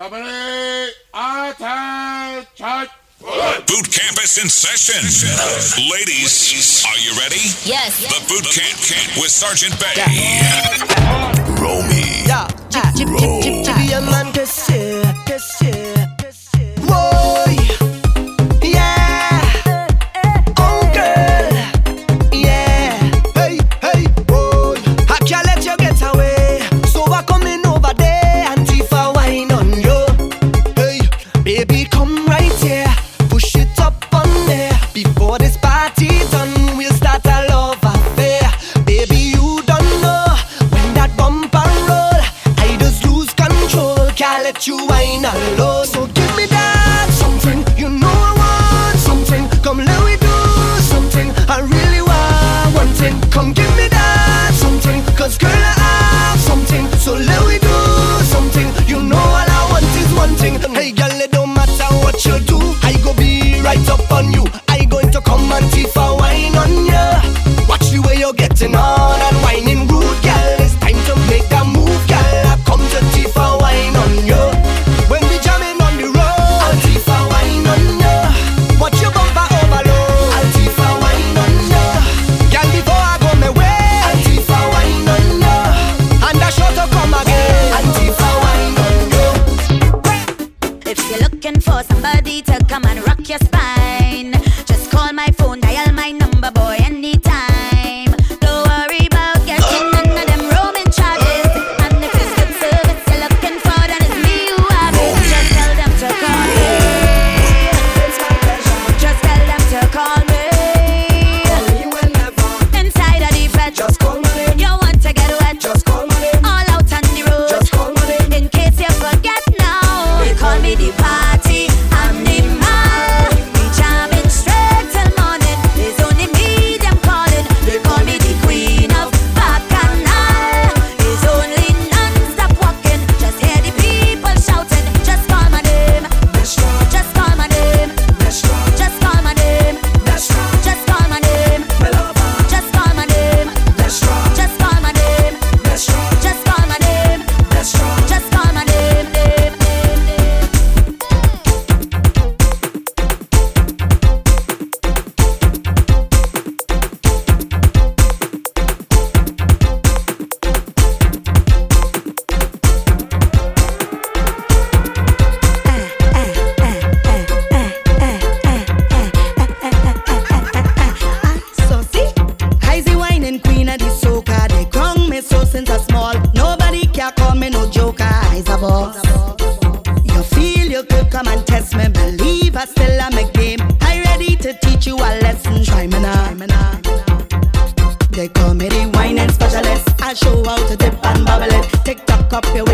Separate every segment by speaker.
Speaker 1: Boot camp is in session. Ladies, are you ready?
Speaker 2: Yes.
Speaker 1: The boot camp, camp with Sergeant Bay.
Speaker 3: Romy.
Speaker 4: Yeah. Roll. you
Speaker 5: still I'm a game. I ready to teach you a lesson. Try me now. They call me the wine and specialist. I show how to dip and bubble it. Tick tock up your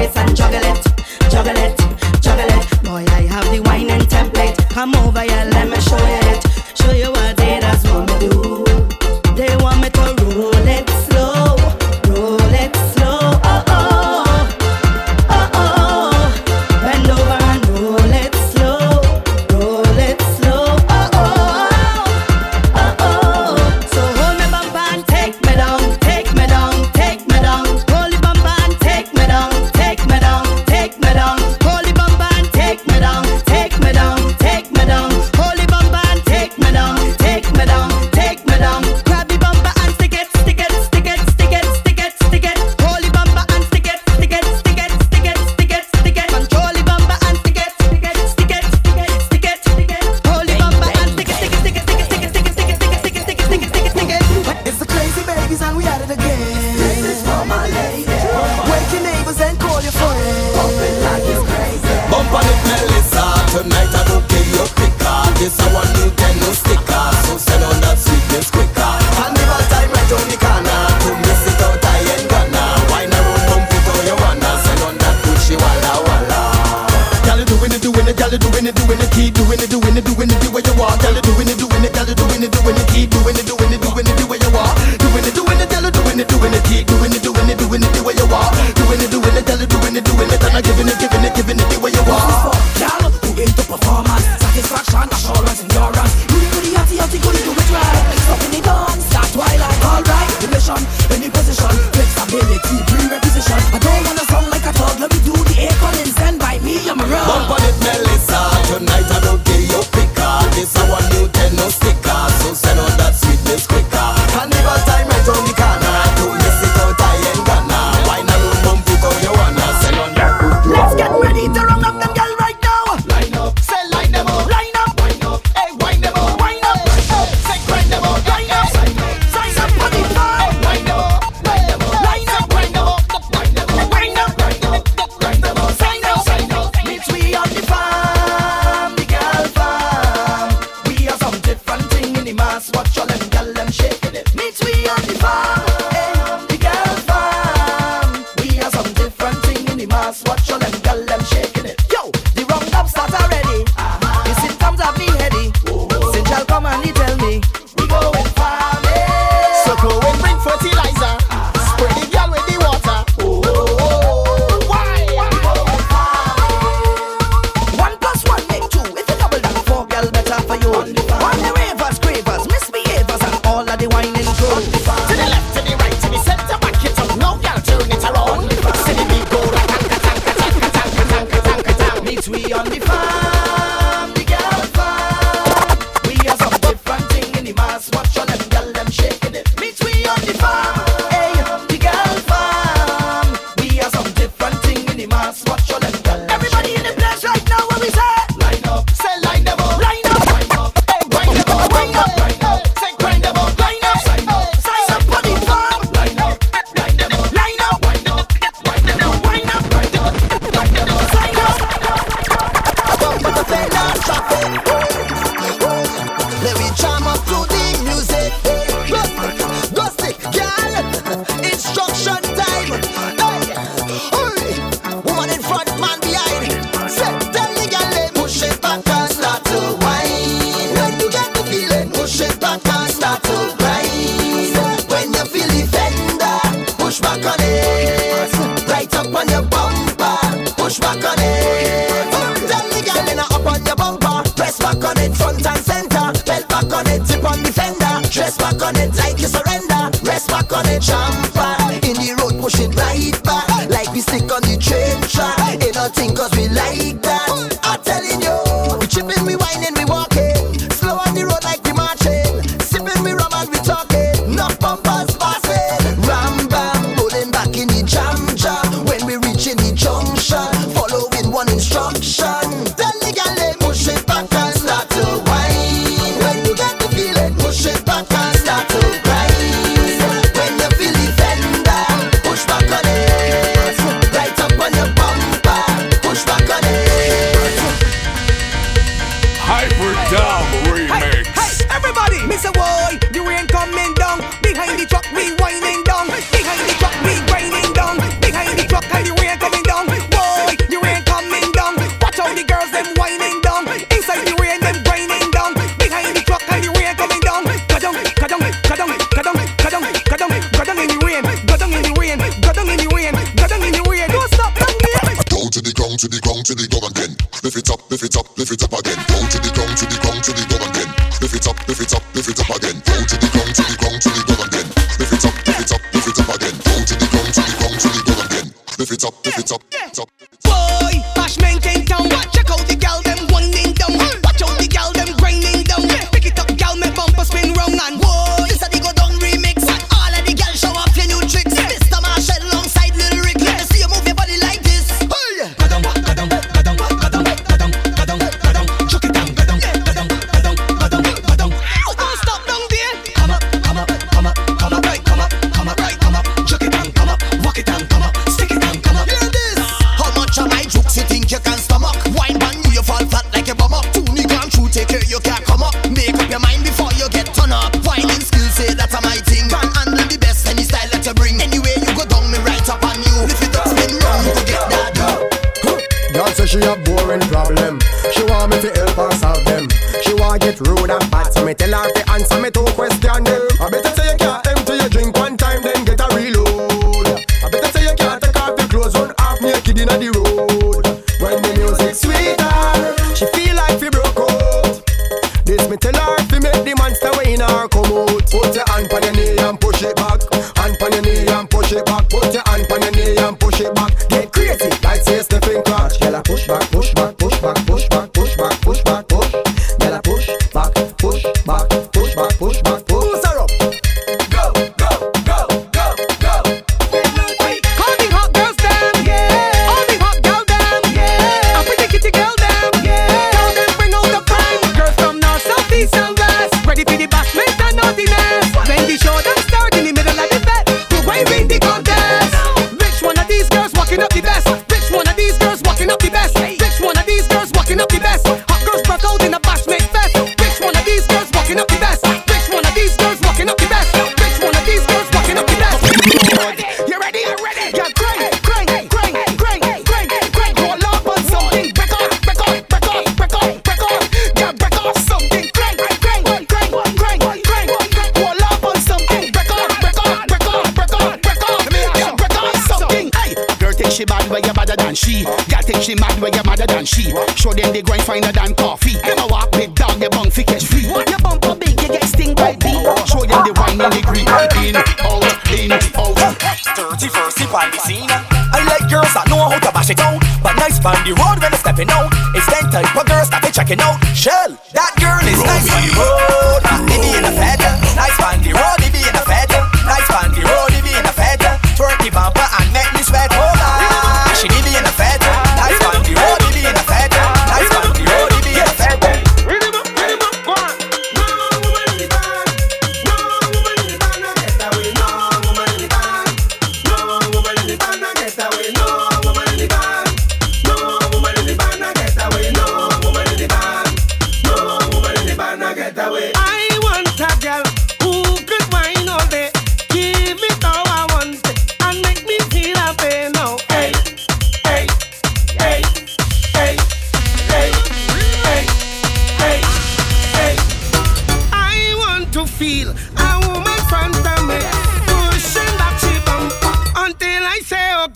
Speaker 6: pussy on the
Speaker 4: scene. I like girls that know how to bash it out, but nice on the road when they stepping out. It's them type of girls that they checking out. Shell, that girl is nice on the road, in feather. Nice on the road,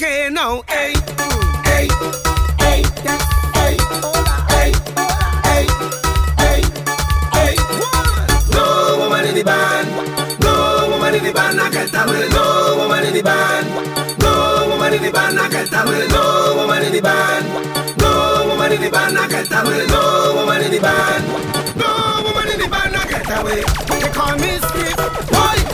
Speaker 5: care now. Hey, hey. No woman in the band, no woman in the band, No woman in the band, no woman in the band, I can't. No woman in the band, no woman in the band, I can't. No woman in the band, no woman in the band, I can't. They call me script, boy.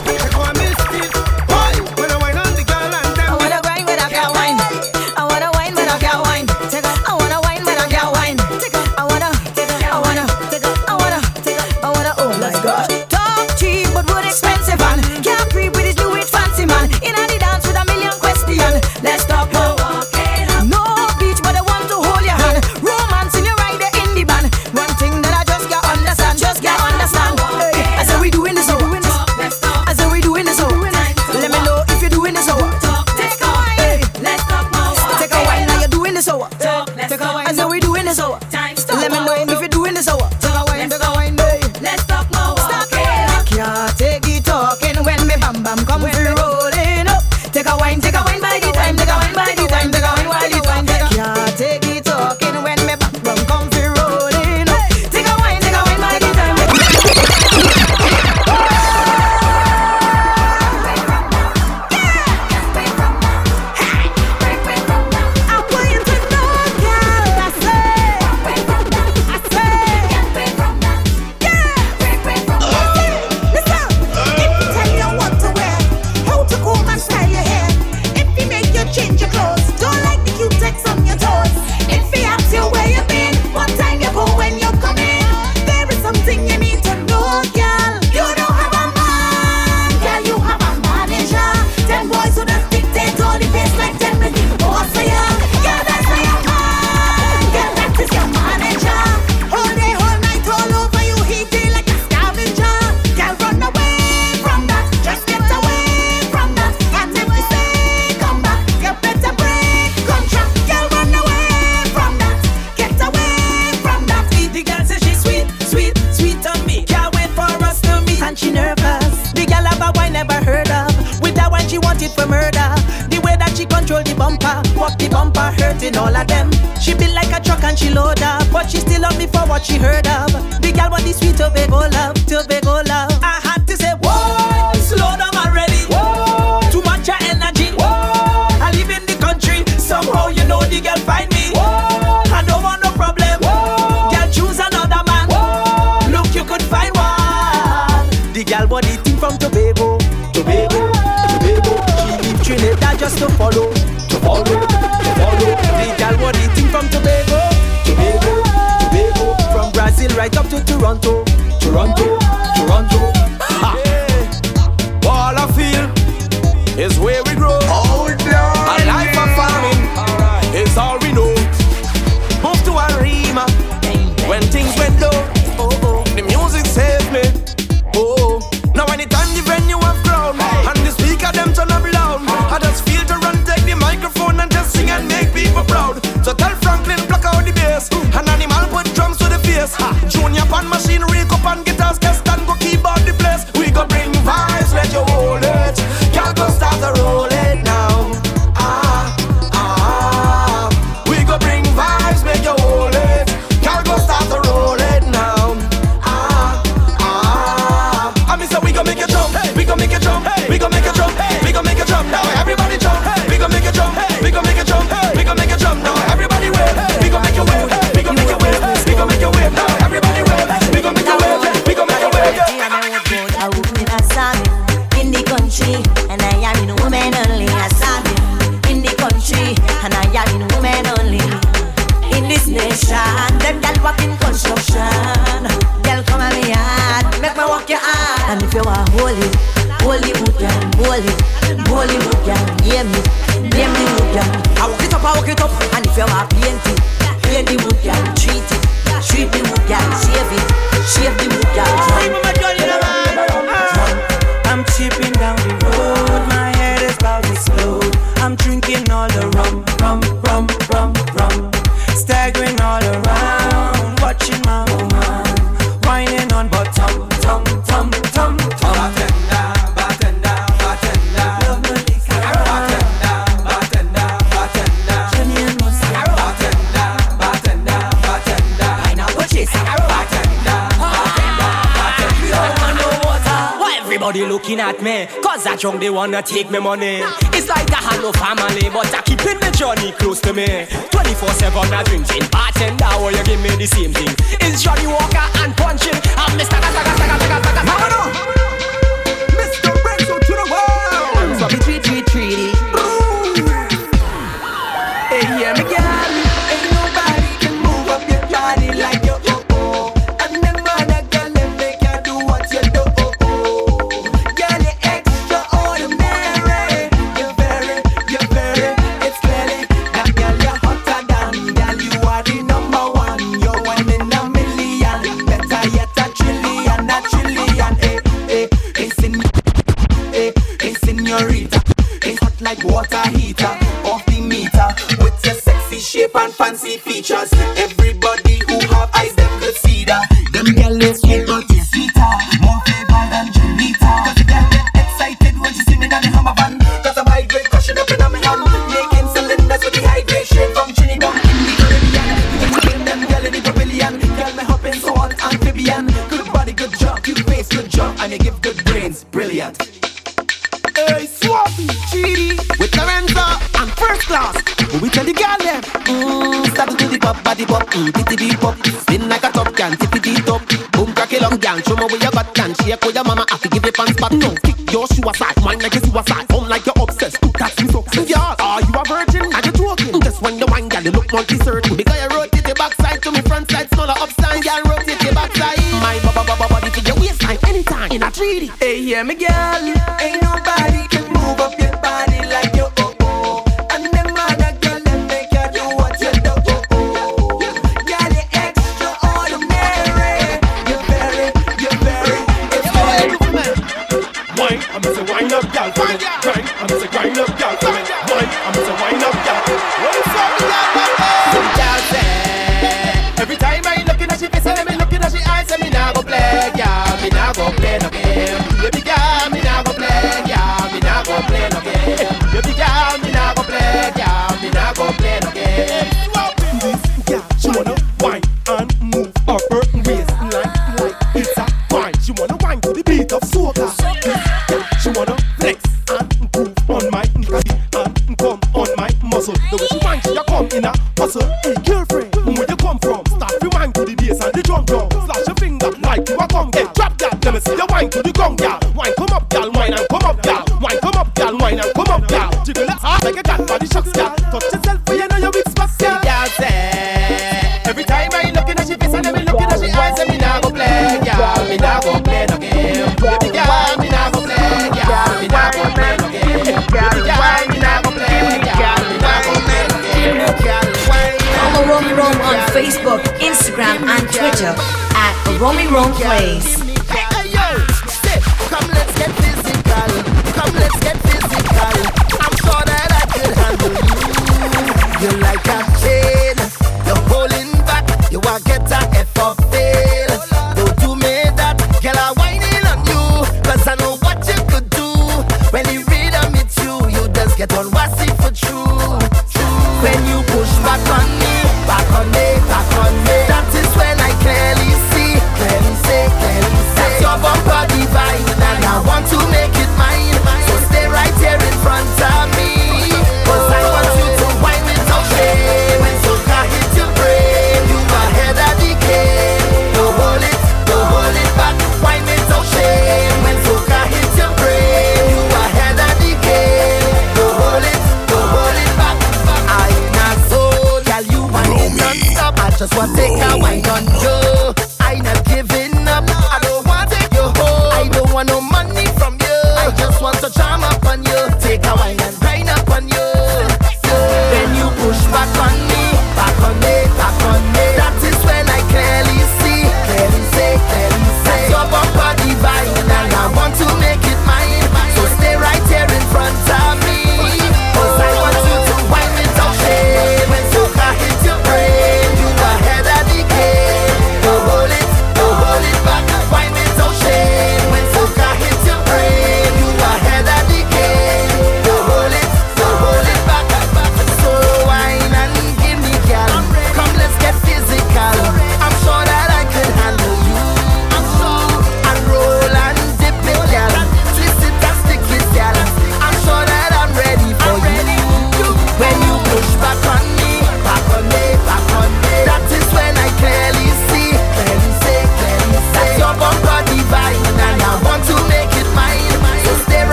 Speaker 4: right up to Toronto, Toronto, Toronto. Everybody looking at me, cause I drunk they wanna take me money. It's like I have no family, but I keeping the journey close to me. 24 7 I drinking, bartender, or you give me the same thing. It's Johnnie Walker and punching. I'm Mr. Gaga, Gaga, Gaga, Gaga, Gaga. Mr. Renzo to the world.
Speaker 7: I'm sorry, treat, treat. Hey, yeah, me, girl.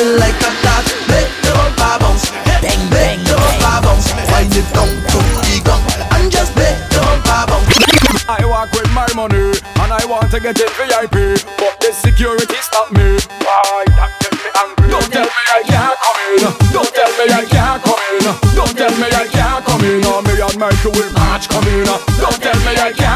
Speaker 7: me like a dog Make
Speaker 4: the rubber bounce Bang, bang, the rubber bounce Wind it down to the ground And just make the rubber bounce I walk with my money And I
Speaker 8: want to get in VIP But the security stop me. Why? That gets me angry? Don't tell me I can't come in. Don't tell me I can't come in. Don't tell me I can't come in. Or me and Michael will match come in. Don't tell me I can't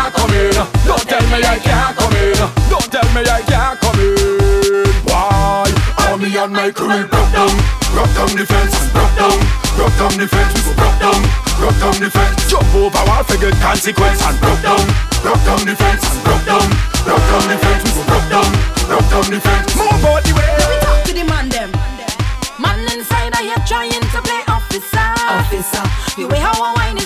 Speaker 8: Me and Michael broke down, broke down the fence, broke down, broke down the fence, we broke down, broke down the fence. Jump over wall, figure consequence and broke down, broke down the fence, broke down, broke down the fence, we broke down, broke down the fence. Move out the way.
Speaker 5: Talk to the man them.
Speaker 2: Man inside I here trying to play officer. Officer. The way how I whine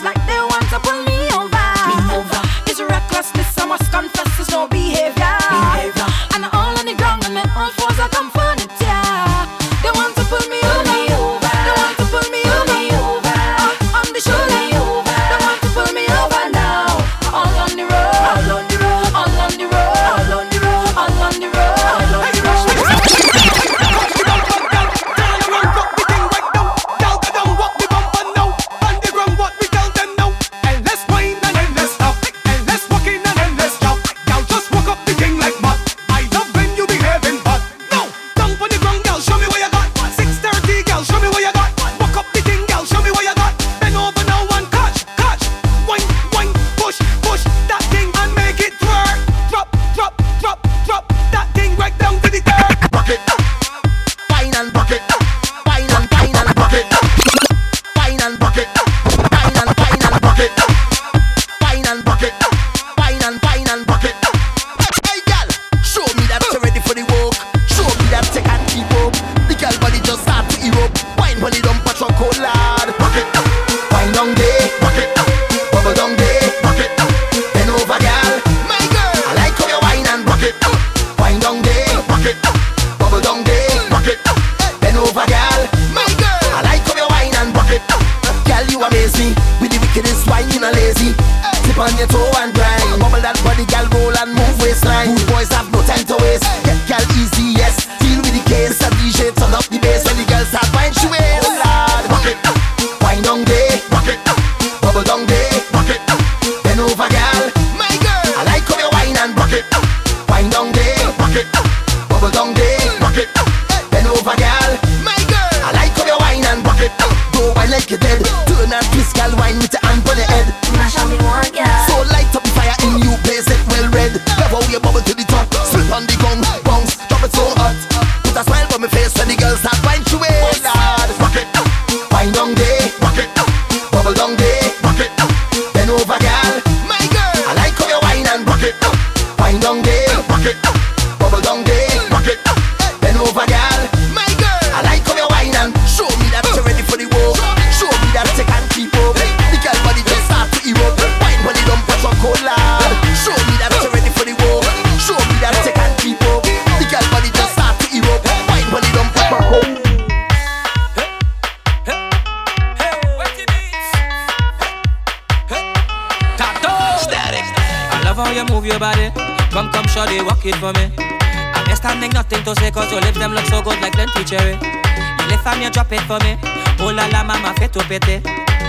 Speaker 9: nothing to say cause your lips them look so good like plenty cherry. You eh? lift and you drop it for me. Oh la la mama fit to pity.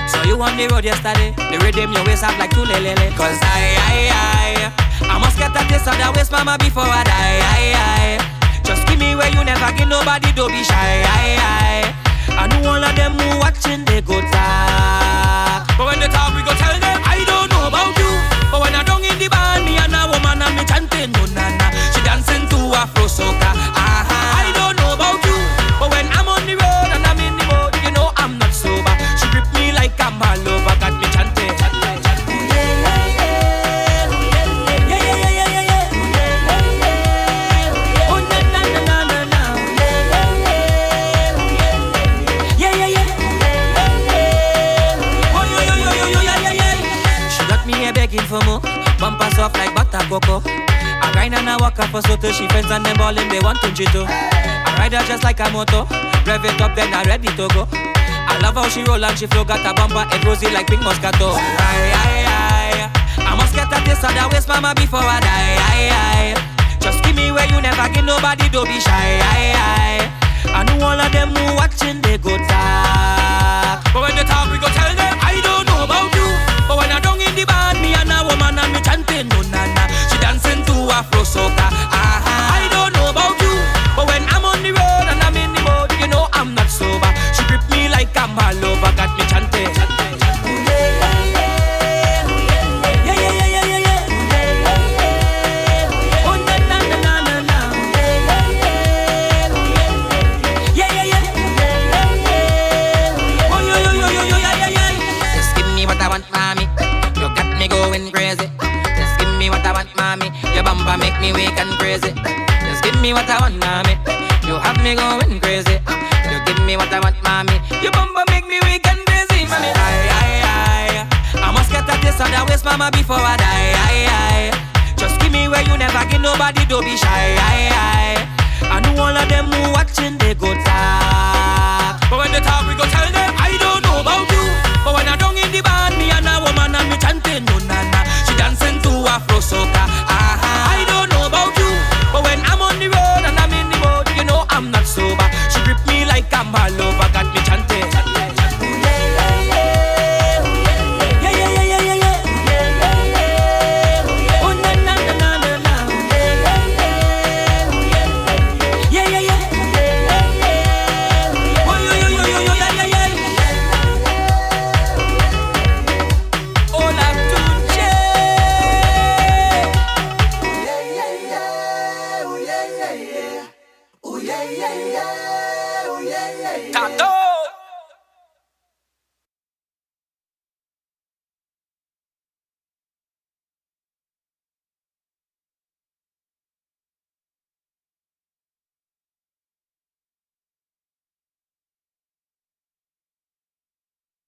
Speaker 9: So you on the road yesterday. The rhythm your waist up like two lele. Cause I, I, I, I must get a taste of that waist mama before I die. I, I. Just give me where you never give nobody, don't be shy. I, I. she friends and them ballin' they want to too. I ride her just like a moto. Rev it up then I ready to go. I love how she roll and she flow. Got a bumper head rosy like pink moscato. Aye, aye, aye. I must get a taste of that waist mama before I die. Aye, aye. Just give me where you never give nobody, don't be shy. Aye, aye. I know all of them who watching they go talk. But when they talk, we go tell them I don't know about you. But when I don't in the band, me and a woman and me chanting no na na. She dancing to Afro